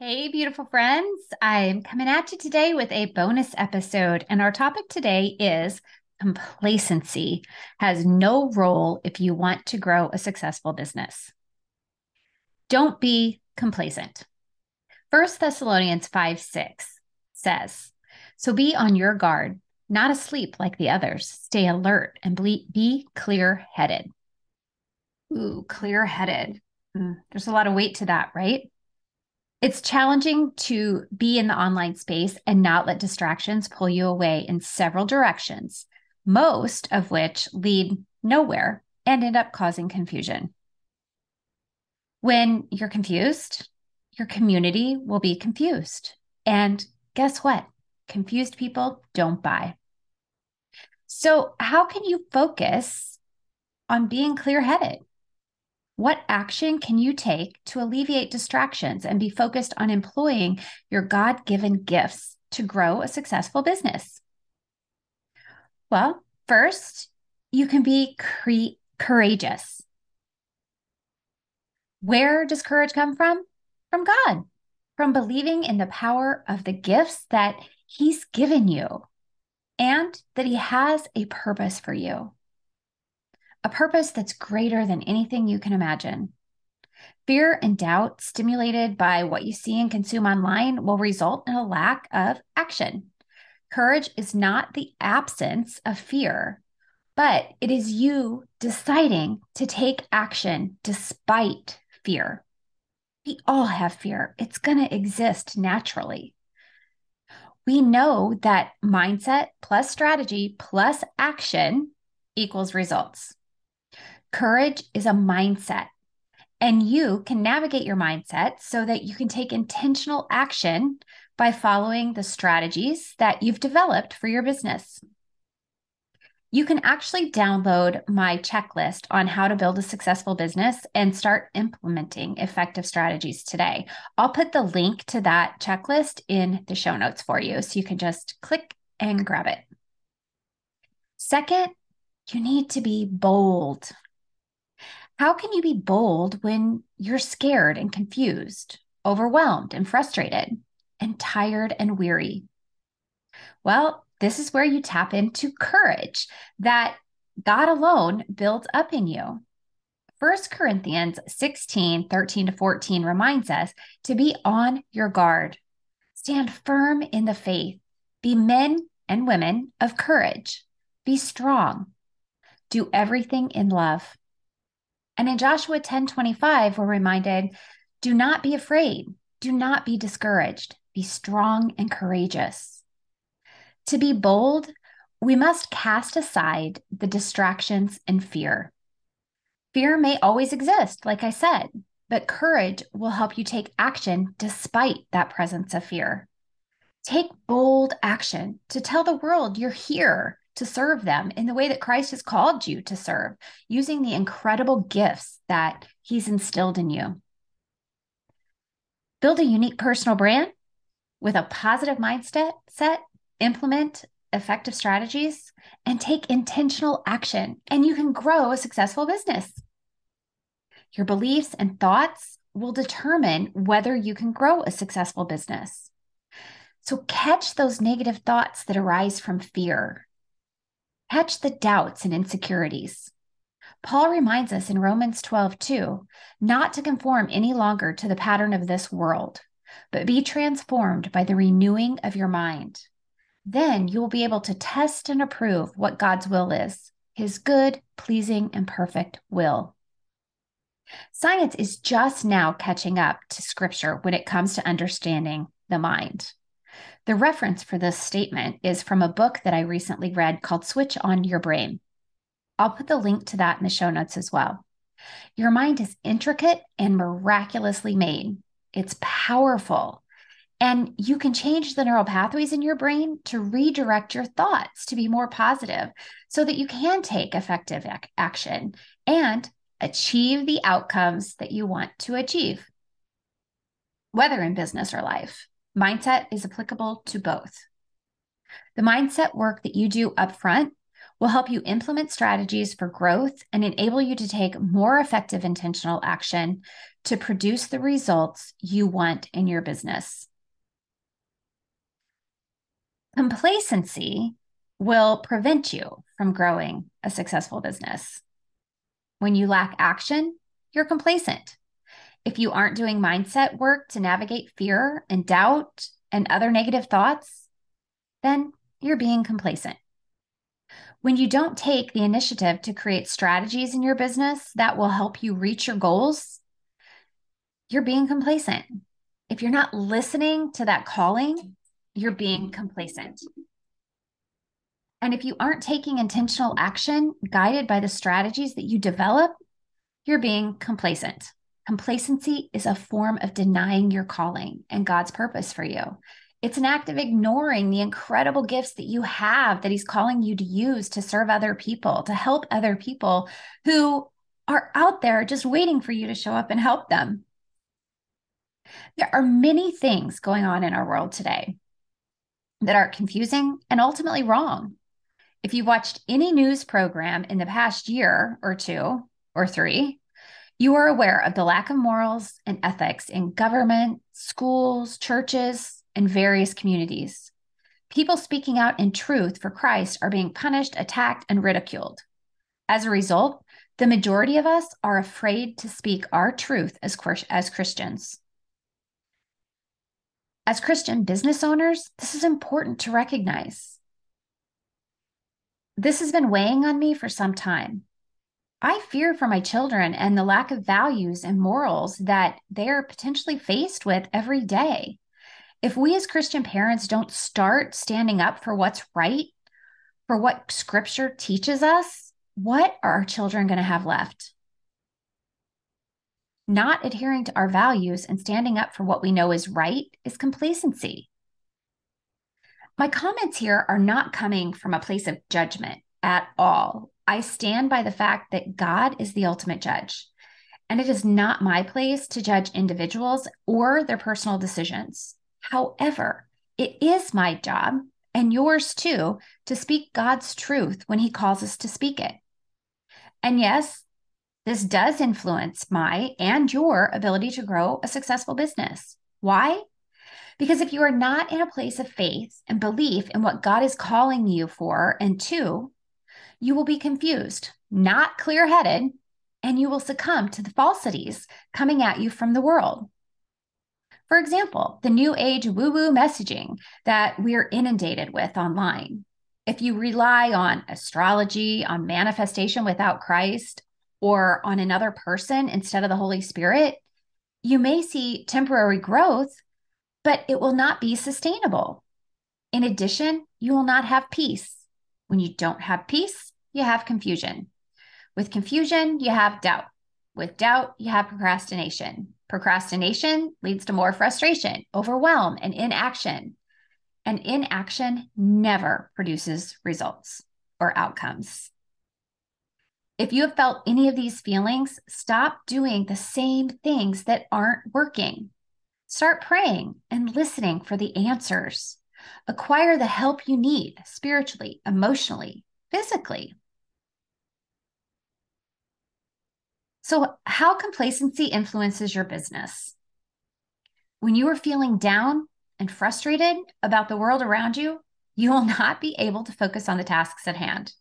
Hey, beautiful friends. I'm coming at you today with a bonus episode. And our topic today is complacency has no role if you want to grow a successful business. Don't be complacent. First Thessalonians 5 6 says, So be on your guard, not asleep like the others. Stay alert and be clear headed. Ooh, clear headed. Mm, there's a lot of weight to that, right? It's challenging to be in the online space and not let distractions pull you away in several directions, most of which lead nowhere and end up causing confusion. When you're confused, your community will be confused. And guess what? Confused people don't buy. So, how can you focus on being clear headed? What action can you take to alleviate distractions and be focused on employing your God given gifts to grow a successful business? Well, first, you can be cre- courageous. Where does courage come from? From God, from believing in the power of the gifts that He's given you and that He has a purpose for you a purpose that's greater than anything you can imagine. Fear and doubt, stimulated by what you see and consume online, will result in a lack of action. Courage is not the absence of fear, but it is you deciding to take action despite fear. We all have fear, it's going to exist naturally. We know that mindset plus strategy plus action equals results. Courage is a mindset, and you can navigate your mindset so that you can take intentional action by following the strategies that you've developed for your business. You can actually download my checklist on how to build a successful business and start implementing effective strategies today. I'll put the link to that checklist in the show notes for you so you can just click and grab it. Second, you need to be bold. How can you be bold when you're scared and confused, overwhelmed and frustrated, and tired and weary? Well, this is where you tap into courage that God alone builds up in you. 1 Corinthians 16, 13 to 14 reminds us to be on your guard, stand firm in the faith, be men and women of courage, be strong, do everything in love. And in Joshua 10 25, we're reminded do not be afraid, do not be discouraged, be strong and courageous. To be bold, we must cast aside the distractions and fear. Fear may always exist, like I said, but courage will help you take action despite that presence of fear. Take bold action to tell the world you're here to serve them in the way that Christ has called you to serve, using the incredible gifts that He's instilled in you. Build a unique personal brand with a positive mindset, set, implement effective strategies, and take intentional action, and you can grow a successful business. Your beliefs and thoughts will determine whether you can grow a successful business. So, catch those negative thoughts that arise from fear Catch the doubts and insecurities. Paul reminds us in Romans 12, 2, not to conform any longer to the pattern of this world, but be transformed by the renewing of your mind. Then you will be able to test and approve what God's will is, his good, pleasing, and perfect will. Science is just now catching up to scripture when it comes to understanding the mind. The reference for this statement is from a book that I recently read called Switch on Your Brain. I'll put the link to that in the show notes as well. Your mind is intricate and miraculously made. It's powerful. And you can change the neural pathways in your brain to redirect your thoughts to be more positive so that you can take effective ac- action and achieve the outcomes that you want to achieve, whether in business or life. Mindset is applicable to both. The mindset work that you do up front will help you implement strategies for growth and enable you to take more effective intentional action to produce the results you want in your business. Complacency will prevent you from growing a successful business. When you lack action, you're complacent. If you aren't doing mindset work to navigate fear and doubt and other negative thoughts, then you're being complacent. When you don't take the initiative to create strategies in your business that will help you reach your goals, you're being complacent. If you're not listening to that calling, you're being complacent. And if you aren't taking intentional action guided by the strategies that you develop, you're being complacent. Complacency is a form of denying your calling and God's purpose for you. It's an act of ignoring the incredible gifts that you have that He's calling you to use to serve other people, to help other people who are out there just waiting for you to show up and help them. There are many things going on in our world today that are confusing and ultimately wrong. If you watched any news program in the past year or two or three, you are aware of the lack of morals and ethics in government, schools, churches, and various communities. People speaking out in truth for Christ are being punished, attacked, and ridiculed. As a result, the majority of us are afraid to speak our truth as, as Christians. As Christian business owners, this is important to recognize. This has been weighing on me for some time. I fear for my children and the lack of values and morals that they are potentially faced with every day. If we as Christian parents don't start standing up for what's right, for what scripture teaches us, what are our children going to have left? Not adhering to our values and standing up for what we know is right is complacency. My comments here are not coming from a place of judgment at all. I stand by the fact that God is the ultimate judge, and it is not my place to judge individuals or their personal decisions. However, it is my job and yours too to speak God's truth when He calls us to speak it. And yes, this does influence my and your ability to grow a successful business. Why? Because if you are not in a place of faith and belief in what God is calling you for and to, you will be confused, not clear headed, and you will succumb to the falsities coming at you from the world. For example, the new age woo woo messaging that we're inundated with online. If you rely on astrology, on manifestation without Christ, or on another person instead of the Holy Spirit, you may see temporary growth, but it will not be sustainable. In addition, you will not have peace. When you don't have peace, you have confusion. With confusion, you have doubt. With doubt, you have procrastination. Procrastination leads to more frustration, overwhelm, and inaction. And inaction never produces results or outcomes. If you have felt any of these feelings, stop doing the same things that aren't working. Start praying and listening for the answers. Acquire the help you need spiritually, emotionally, physically. So, how complacency influences your business. When you are feeling down and frustrated about the world around you, you will not be able to focus on the tasks at hand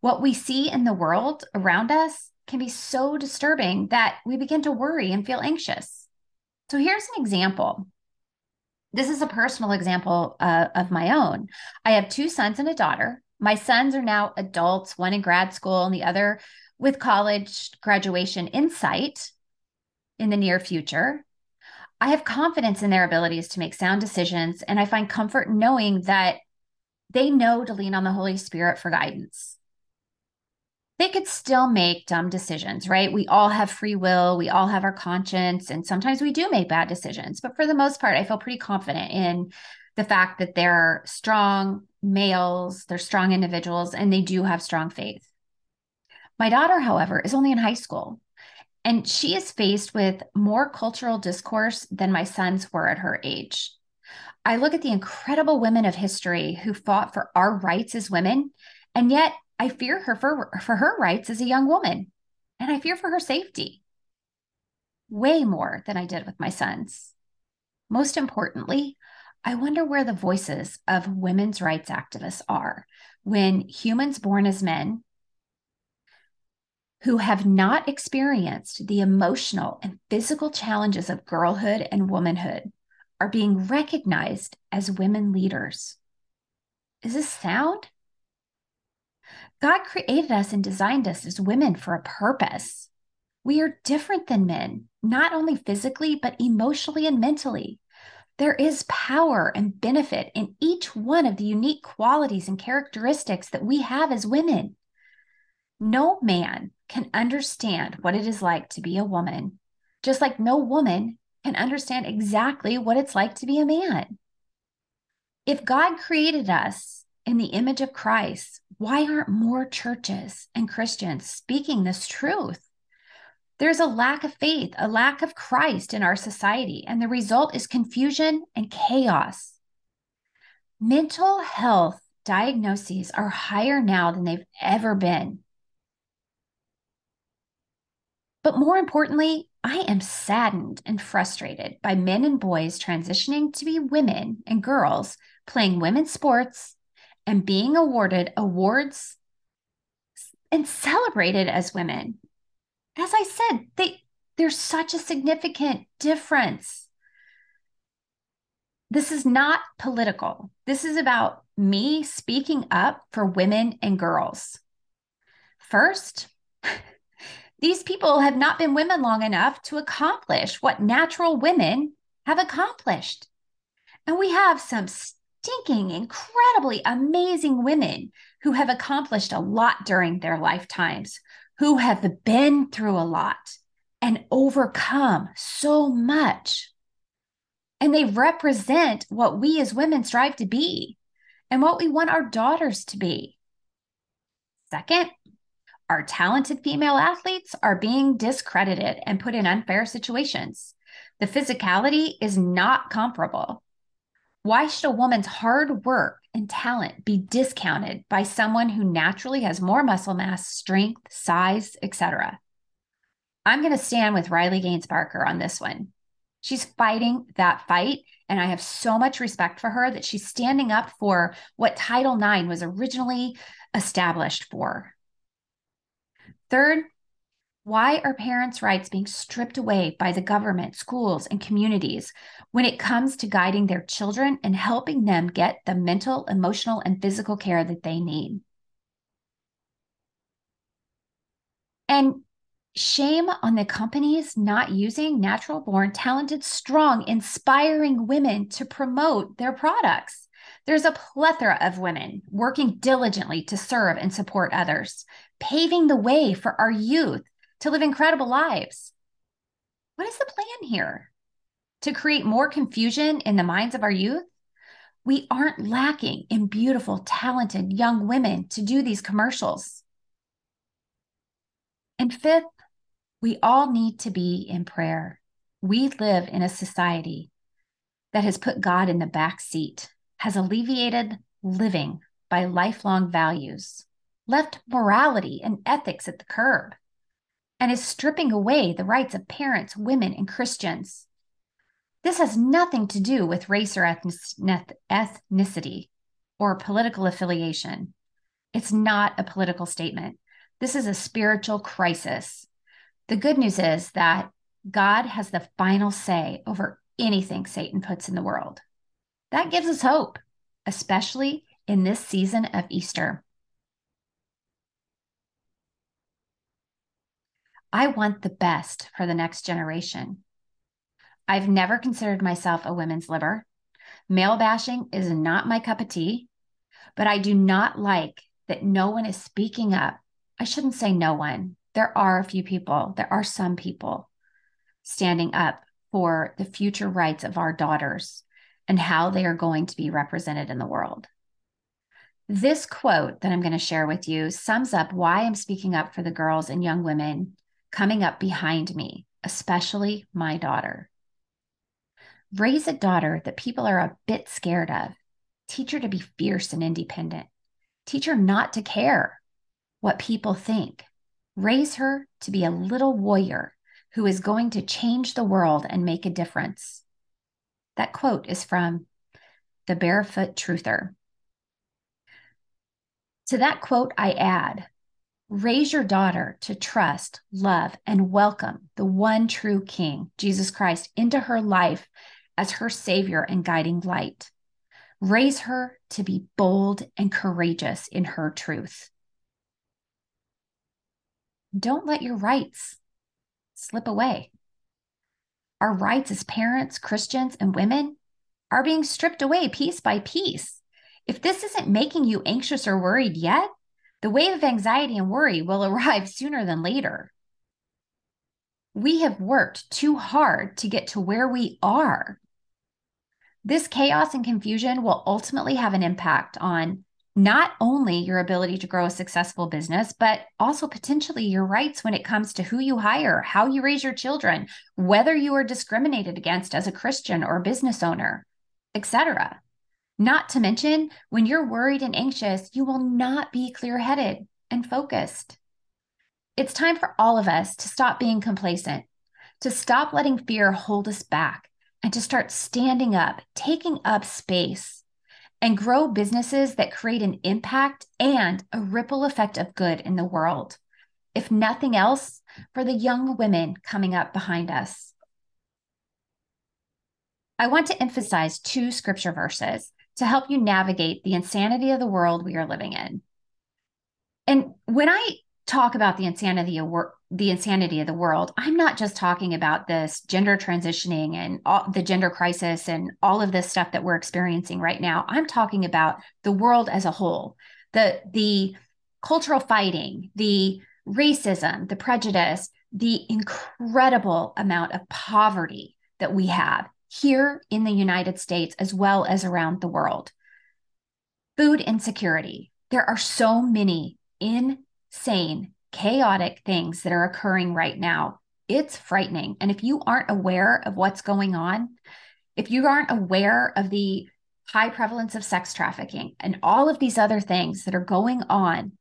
what we see in the world around us can be so disturbing that we begin to worry and feel anxious. So here's an example. This is a personal example uh, of my own. I have two sons and a daughter. My sons are now adults, one in grad school and the other with college graduation in sight in the near future. I have confidence in their abilities to make sound decisions, and I find comfort knowing that they know to lean on the Holy Spirit for guidance they could still make dumb decisions, right? We all have free will, we all have our conscience, and sometimes we do make bad decisions. But for the most part, I feel pretty confident in the fact that they're strong males, they're strong individuals, and they do have strong faith. My daughter, however, is only in high school, and she is faced with more cultural discourse than my sons were at her age. I look at the incredible women of history who fought for our rights as women, and yet I fear her for, for her rights as a young woman, and I fear for her safety way more than I did with my sons. Most importantly, I wonder where the voices of women's rights activists are when humans born as men who have not experienced the emotional and physical challenges of girlhood and womanhood are being recognized as women leaders. Is this sound? God created us and designed us as women for a purpose. We are different than men, not only physically, but emotionally and mentally. There is power and benefit in each one of the unique qualities and characteristics that we have as women. No man can understand what it is like to be a woman, just like no woman can understand exactly what it's like to be a man. If God created us in the image of Christ, why aren't more churches and Christians speaking this truth? There's a lack of faith, a lack of Christ in our society, and the result is confusion and chaos. Mental health diagnoses are higher now than they've ever been. But more importantly, I am saddened and frustrated by men and boys transitioning to be women and girls playing women's sports and being awarded awards and celebrated as women as I said, they there's such a significant difference. This is not political. This is about me speaking up for women and girls. First, these people have not been women long enough to accomplish what natural women have accomplished. And we have some stinking, incredibly amazing women who have accomplished a lot during their lifetimes, who have been through a lot and overcome so much. And they represent what we as women strive to be and what we want our daughters to be. Second, our talented female athletes are being discredited and put in unfair situations. The physicality is not comparable. Why should a woman's hard work and talent be discounted by someone who naturally has more muscle mass, strength, size, etc.? I'm going to stand with Riley Gaines Barker on this one. She's fighting that fight, and I have so much respect for her that she's standing up for what Title IX was originally established for. Third, why are parents' rights being stripped away by the government, schools, and communities when it comes to guiding their children and helping them get the mental, emotional, and physical care that they need? And shame on the companies not using natural born, talented, strong, inspiring women to promote their products. There's a plethora of women working diligently to serve and support others, paving the way for our youth to live incredible lives. What is the plan here? To create more confusion in the minds of our youth? We aren't lacking in beautiful, talented young women to do these commercials. And fifth, we all need to be in prayer. We live in a society that has put God in the back seat, has alleviated living by lifelong values, left morality and ethics at the curb, and is stripping away the rights of parents, women, and Christians. This has nothing to do with race or ethnicity or political affiliation. It's not a political statement. This is a spiritual crisis. The good news is that God has the final say over anything Satan puts in the world. That gives us hope, especially in this season of Easter. I want the best for the next generation. I've never considered myself a women's liber. Male bashing is not my cup of tea, but I do not like that no one is speaking up. I shouldn't say no one. There are a few people, there are some people standing up for the future rights of our daughters and how they are going to be represented in the world. This quote that I'm going to share with you sums up why I'm speaking up for the girls and young women coming up behind me, especially my daughter. Raise a daughter that people are a bit scared of. Teach her to be fierce and independent. Teach her not to care. what people think. Raise her to be a little warrior who is going to change the world and make a difference. That quote is from The Barefoot Truther. To that quote, I add raise your daughter to trust, love, and welcome the one true King, Jesus Christ, into her life as her Savior and guiding light. Raise her to be bold and courageous in her truth. Don't let your rights slip away. Our rights as parents, Christians, and women are being stripped away piece by piece. If this isn't making you anxious or worried yet, the wave of anxiety and worry will arrive sooner than later. We have worked too hard to get to where we are. This chaos and confusion will ultimately have an impact on not only your ability to grow a successful business, but also potentially your rights when it comes to who you hire, how you raise your children, whether you are discriminated against as a Christian or business owner, etc. Not to mention, when you're worried and anxious, you will not be clear headed and focused. It's time for all of us to stop being complacent, to stop letting fear hold us back, and to start standing up, taking up space, and grow businesses that create an impact and a ripple effect of good in the world. If nothing else, for the young women coming up behind us. I want to emphasize two scripture verses to help you navigate the insanity of the world we are living in. And when I talk about the insanity of work, the insanity of the world, I'm not just talking about this gender transitioning and all, the gender crisis and all of this stuff that we're experiencing right now. I'm talking about the world as a whole, the the cultural fighting, the racism, the prejudice, the incredible amount of poverty that we have here in the United States as well as around the world. Food insecurity. There are so many insane chaotic things that are occurring right now. It's frightening. And if you aren't aware of what's going on, if you aren't aware of the high prevalence of sex trafficking and all of these other things that are going on,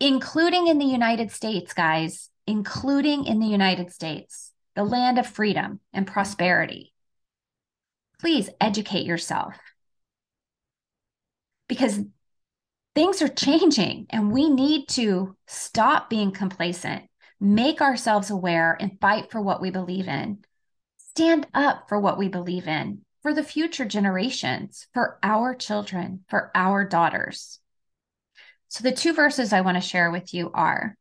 including in the United States, guys, including in the United States, the land of freedom and prosperity, please educate yourself. Because things are changing and we need to stop being complacent, make ourselves aware, and fight for what we believe in. Stand up for what we believe in for the future generations, for our children, for our daughters. So, the two verses I want to share with you are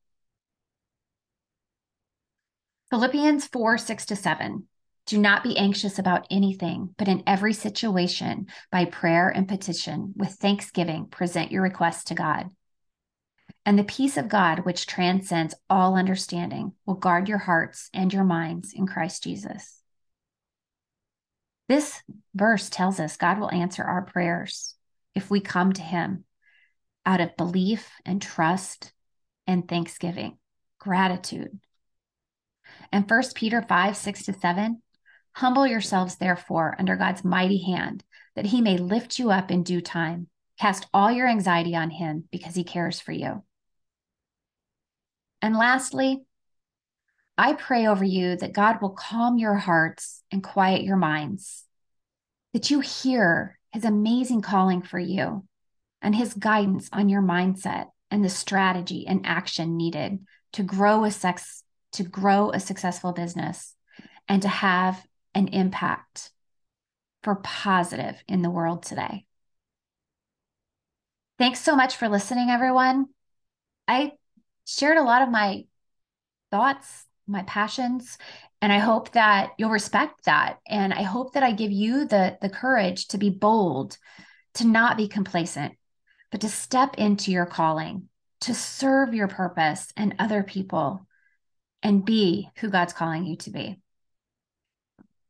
Philippians 4 6 to 7. Do not be anxious about anything, but in every situation, by prayer and petition, with thanksgiving, present your requests to God. And the peace of God, which transcends all understanding, will guard your hearts and your minds in Christ Jesus. This verse tells us God will answer our prayers if we come to Him out of belief and trust and thanksgiving, gratitude. And 1 Peter 5 6 to 7 Humble yourselves, therefore, under God's mighty hand, that he may lift you up in due time. Cast all your anxiety on him because he cares for you. And lastly, I pray over you that God will calm your hearts and quiet your minds, that you hear his amazing calling for you and his guidance on your mindset and the strategy and action needed to grow a sex to grow a successful business and to have an impact for positive in the world today. Thanks so much for listening, everyone. I shared a lot of my thoughts, my passions, and I hope that you'll respect that. And I hope that I give you the, the courage to be bold, to not be complacent, but to step into your calling, to serve your purpose and other people, and be who God's calling you to be.